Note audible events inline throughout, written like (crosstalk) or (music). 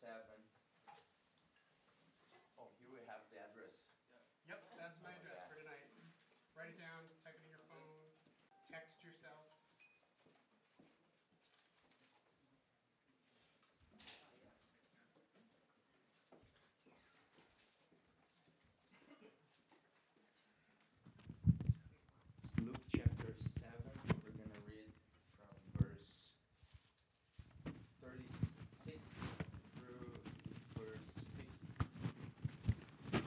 7. Oh, here we have the address. Yep, that's my address for tonight. Write it down, type it in your phone, text yourself. It's Luke chapter 7. We're going to read from verse 36 through verse 50.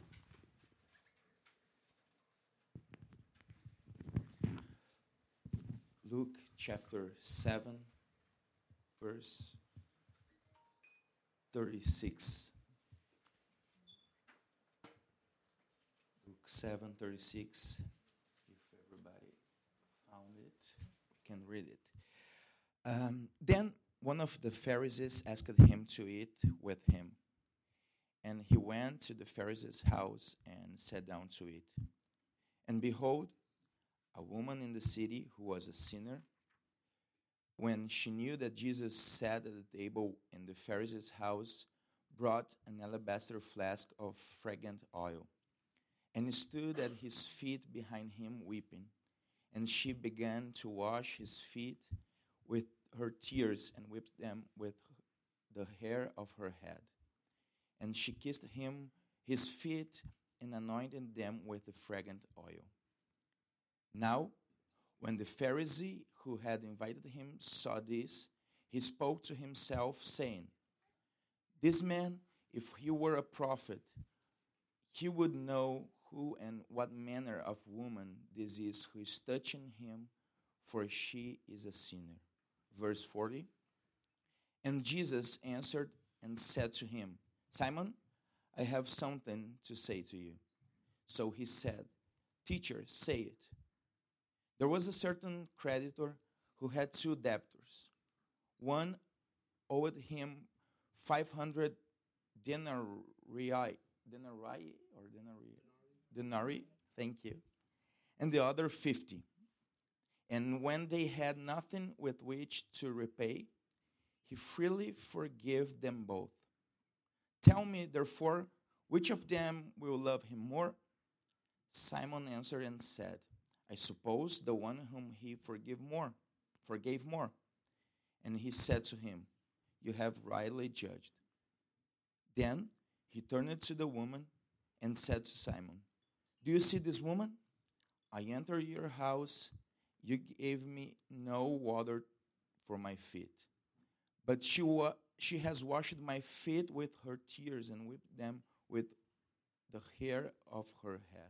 Luke chapter 7, verse 36. Luke 7, 36. If everybody found it, we can read it. Um, then one of the Pharisees asked him to eat with him. And he went to the Pharisee's house and sat down to eat. And behold, a woman in the city who was a sinner, when she knew that Jesus sat at the table in the Pharisee's house, brought an alabaster flask of fragrant oil and stood at his feet behind him weeping. And she began to wash his feet with her tears and whipped them with the hair of her head. And she kissed him his feet and anointed them with the fragrant oil. Now, when the Pharisee who had invited him saw this, he spoke to himself, saying, This man, if he were a prophet, he would know who and what manner of woman this is who is touching him, for she is a sinner. Verse 40 And Jesus answered and said to him, Simon, I have something to say to you. So he said, Teacher, say it. There was a certain creditor who had two debtors. One owed him 500 denarii, denarii or denarii, denarii, thank you, and the other 50. And when they had nothing with which to repay, he freely forgave them both. Tell me, therefore, which of them will love him more? Simon answered and said, I suppose the one whom he forgave more, forgave more. And he said to him, You have rightly judged. Then he turned to the woman and said to Simon, Do you see this woman? I entered your house, you gave me no water for my feet, but she, wa- she has washed my feet with her tears and whipped them with the hair of her head.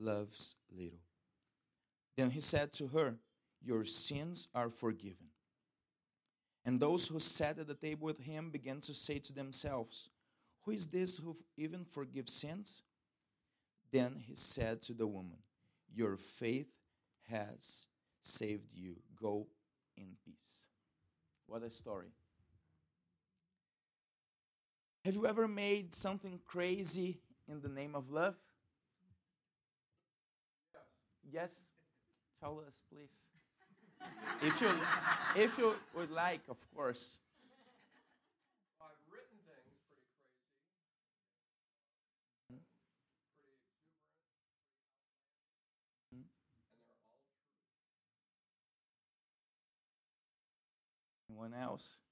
loves little. Then he said to her, Your sins are forgiven. And those who sat at the table with him began to say to themselves, Who is this who even forgives sins? Then he said to the woman, Your faith has saved you. Go in peace. What a story. Have you ever made something crazy in the name of love? Yes? Tell us, please. if you if you would like, of course. I've written things pretty crazy, pretty exuberant, outlandish, and they're all true. Anyone else?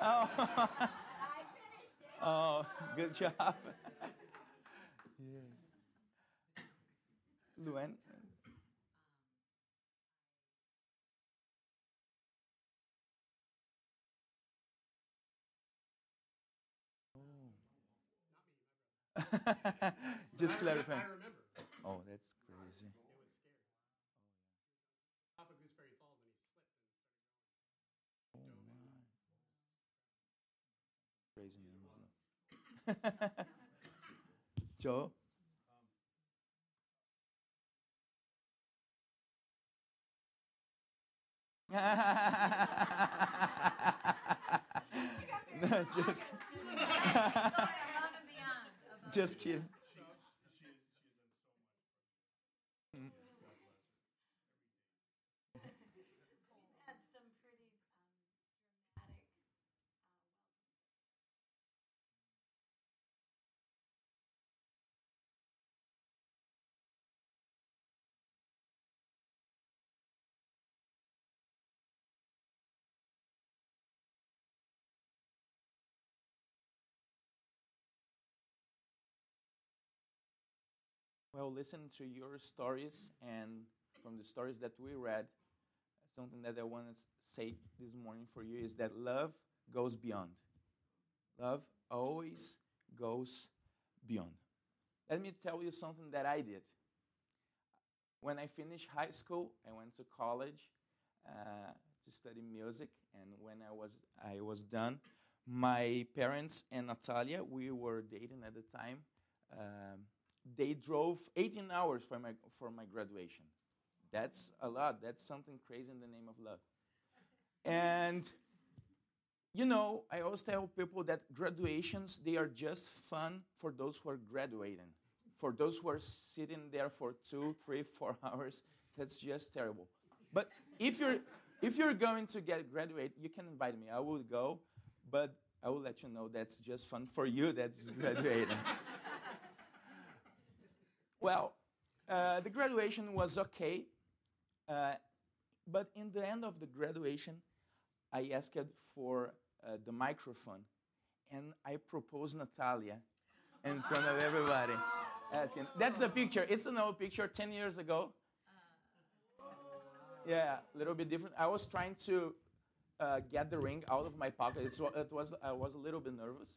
Oh. (laughs) Oh, good job. (laughs) yeah. Luen. Oh. (laughs) Just clarify. Oh, that's (laughs) Joe? (laughs) (laughs) no, just, Above and beyond. above just kidding. Well, listen to your stories and from the stories that we read, something that I want to say this morning for you is that love goes beyond. Love always goes beyond. Let me tell you something that I did. When I finished high school, I went to college uh, to study music, and when I was I was done, my parents and Natalia, we were dating at the time. Um, they drove 18 hours for my for my graduation. That's a lot. That's something crazy in the name of love. And you know, I always tell people that graduations they are just fun for those who are graduating. For those who are sitting there for two, three, four (laughs) hours, that's just terrible. But if you're if you're going to get graduate, you can invite me. I will go, but I will let you know that's just fun for you that is (laughs) graduating. Well, uh, the graduation was okay, uh, but in the end of the graduation, I asked for uh, the microphone, and I proposed Natalia in front of everybody. Asking. That's the picture. It's an old picture, 10 years ago. Yeah, a little bit different. I was trying to uh, get the ring out of my pocket. It's, it was, I was a little bit nervous.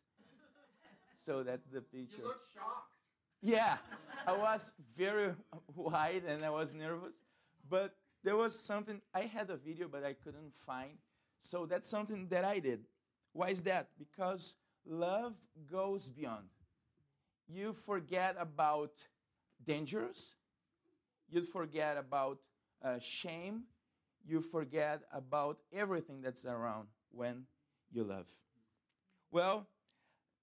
So that's the picture. You look shocked. Yeah, I was very white and I was nervous. But there was something, I had a video, but I couldn't find. So that's something that I did. Why is that? Because love goes beyond. You forget about dangers, you forget about uh, shame, you forget about everything that's around when you love. Well,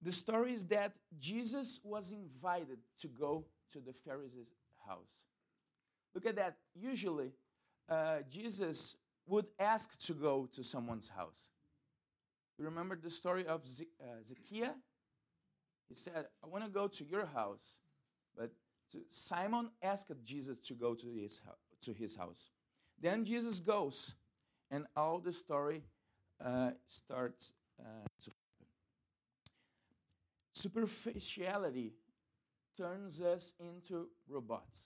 the story is that Jesus was invited to go to the Pharisees' house. Look at that. Usually, uh, Jesus would ask to go to someone's house. You remember the story of uh, Zacchaeus? He said, I want to go to your house. But Simon asked Jesus to go to his, to his house. Then Jesus goes, and all the story uh, starts uh, to superficiality turns us into robots.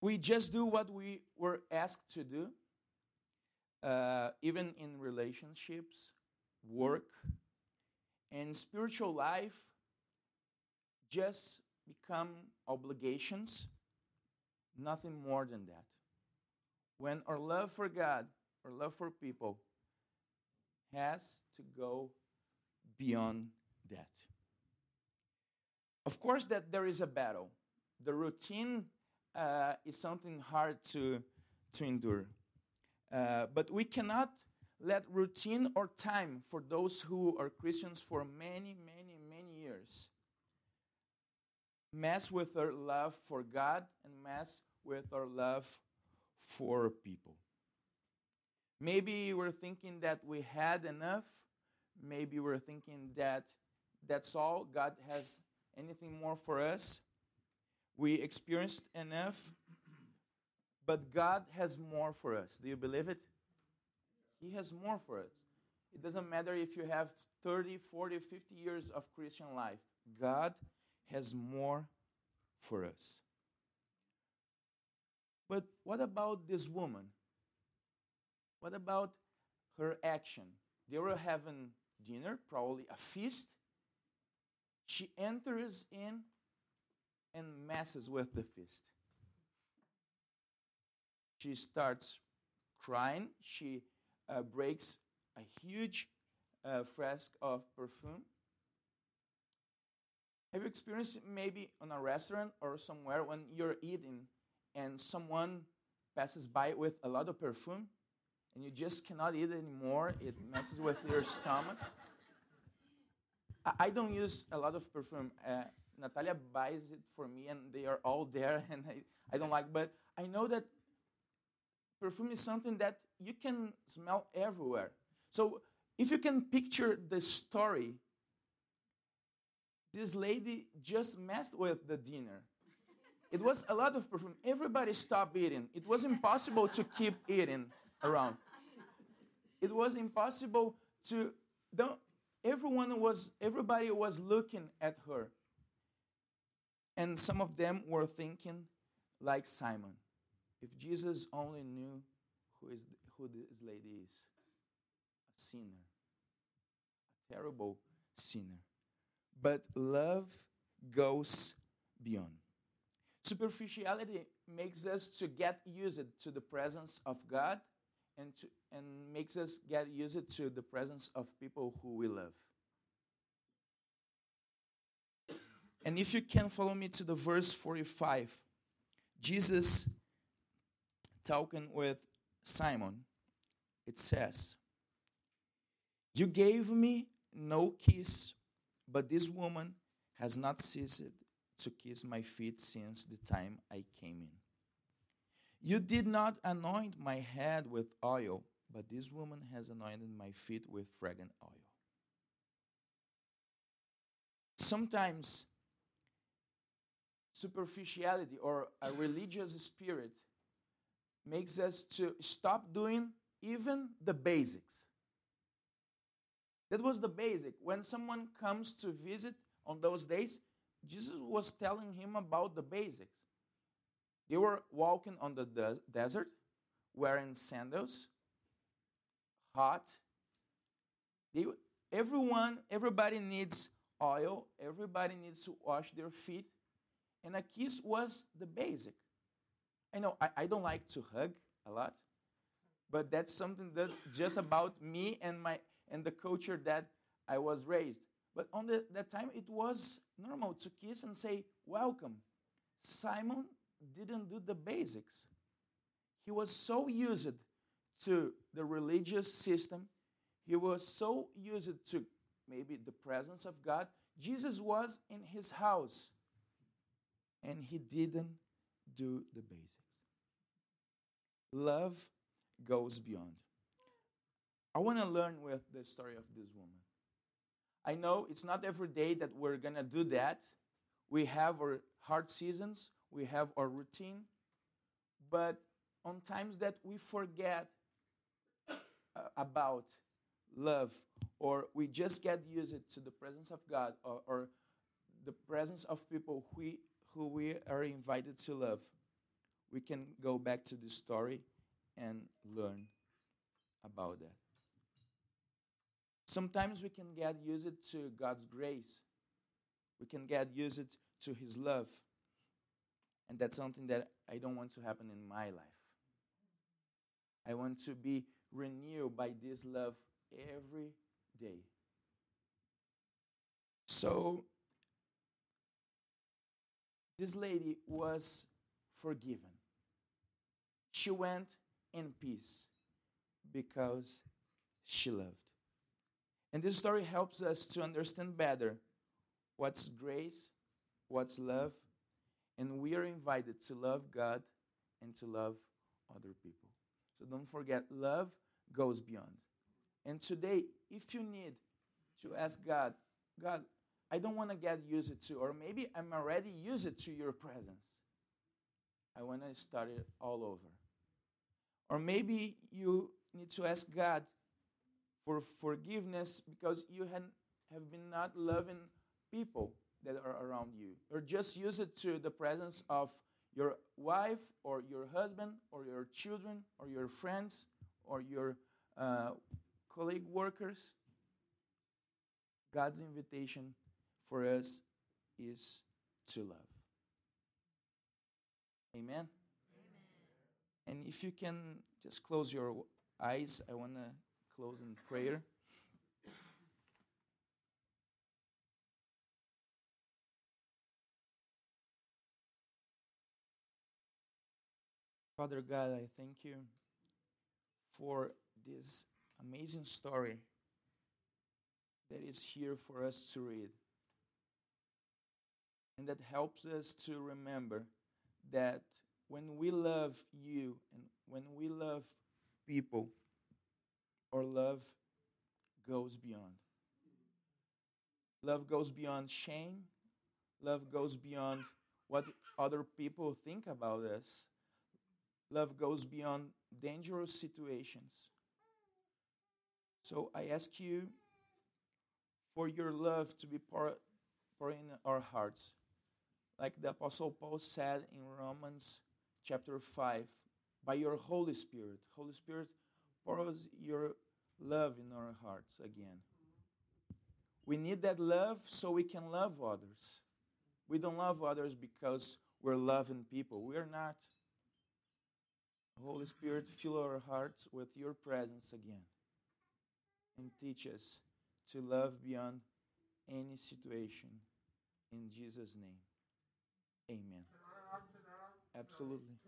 We just do what we were asked to do, uh, even in relationships, work, and spiritual life, just become obligations, nothing more than that. When our love for God, our love for people, has to go beyond that. Of course, that there is a battle. The routine uh, is something hard to, to endure. Uh, but we cannot let routine or time for those who are Christians for many, many, many years mess with our love for God and mess with our love for people. Maybe we're thinking that we had enough. Maybe we're thinking that that's all. God has anything more for us. We experienced enough. But God has more for us. Do you believe it? He has more for us. It doesn't matter if you have 30, 40, 50 years of Christian life. God has more for us. But what about this woman? What about her action? They were having dinner, probably a feast, she enters in and messes with the feast. She starts crying. She uh, breaks a huge uh, flask of perfume. Have you experienced maybe on a restaurant or somewhere when you're eating and someone passes by with a lot of perfume and you just cannot eat anymore? It messes with your stomach. I, I don't use a lot of perfume. Uh, Natalia buys it for me and they are all there (laughs) and I, I don't like, but I know that perfume is something that you can smell everywhere. So if you can picture the story, this lady just messed with the dinner. It was a lot of perfume. Everybody stopped eating. It was impossible to keep eating around. It was impossible to don't everyone was everybody was looking at her. And some of them were thinking like Simon. If Jesus only knew who, is, who this lady is a sinner, a terrible sinner. But love goes beyond. Superficiality makes us to get used to the presence of God and, to, and makes us get used to the presence of people who we love. And if you can follow me to the verse 45, Jesus talking with Simon, it says, You gave me no kiss, but this woman has not ceased to kiss my feet since the time I came in. You did not anoint my head with oil, but this woman has anointed my feet with fragrant oil. Sometimes superficiality or a religious spirit makes us to stop doing even the basics. That was the basic. When someone comes to visit on those days, Jesus was telling him about the basics. They were walking on the des- desert, wearing sandals, hot. They, everyone, everybody needs oil. Everybody needs to wash their feet, and a kiss was the basic. I know I, I don't like to hug a lot, but that's something that just about me and my and the culture that I was raised. But on the, that time, it was normal to kiss and say, Welcome. Simon didn't do the basics. He was so used to the religious system, he was so used to maybe the presence of God. Jesus was in his house and he didn't do the basics. Love goes beyond. I want to learn with the story of this woman. I know it's not every day that we're going to do that. We have our hard seasons, we have our routine, but on times that we forget uh, about love or we just get used to the presence of God or, or the presence of people we, who we are invited to love, we can go back to the story and learn about that. Sometimes we can get used to God's grace. We can get used to His love. And that's something that I don't want to happen in my life. I want to be renewed by this love every day. So, this lady was forgiven. She went in peace because she loved. And this story helps us to understand better what's grace, what's love, and we are invited to love God and to love other people. So don't forget, love goes beyond. And today, if you need to ask God, God, I don't want to get used to, or maybe I'm already used to your presence. I want to start it all over. Or maybe you need to ask God, for forgiveness because you have been not loving people that are around you. or just use it to the presence of your wife or your husband or your children or your friends or your uh, colleague workers. God's invitation for us is to love. Amen? And if you can just close your eyes, I want to close in prayer. Father God, I thank you for this amazing story that is here for us to read. And that helps us to remember that when we love you and when we love people, our love goes beyond. Love goes beyond shame. Love goes beyond what other people think about us. Love goes beyond dangerous situations. So I ask you for your love to be poured, in our hearts. Like the Apostle Paul said in Romans chapter 5, by your Holy Spirit. Holy Spirit, pour us your love in our hearts again. We need that love so we can love others. We don't love others because we're loving people. We are not. Holy Spirit, fill our hearts with your presence again and teach us to love beyond any situation. In Jesus' name, amen. Absolutely.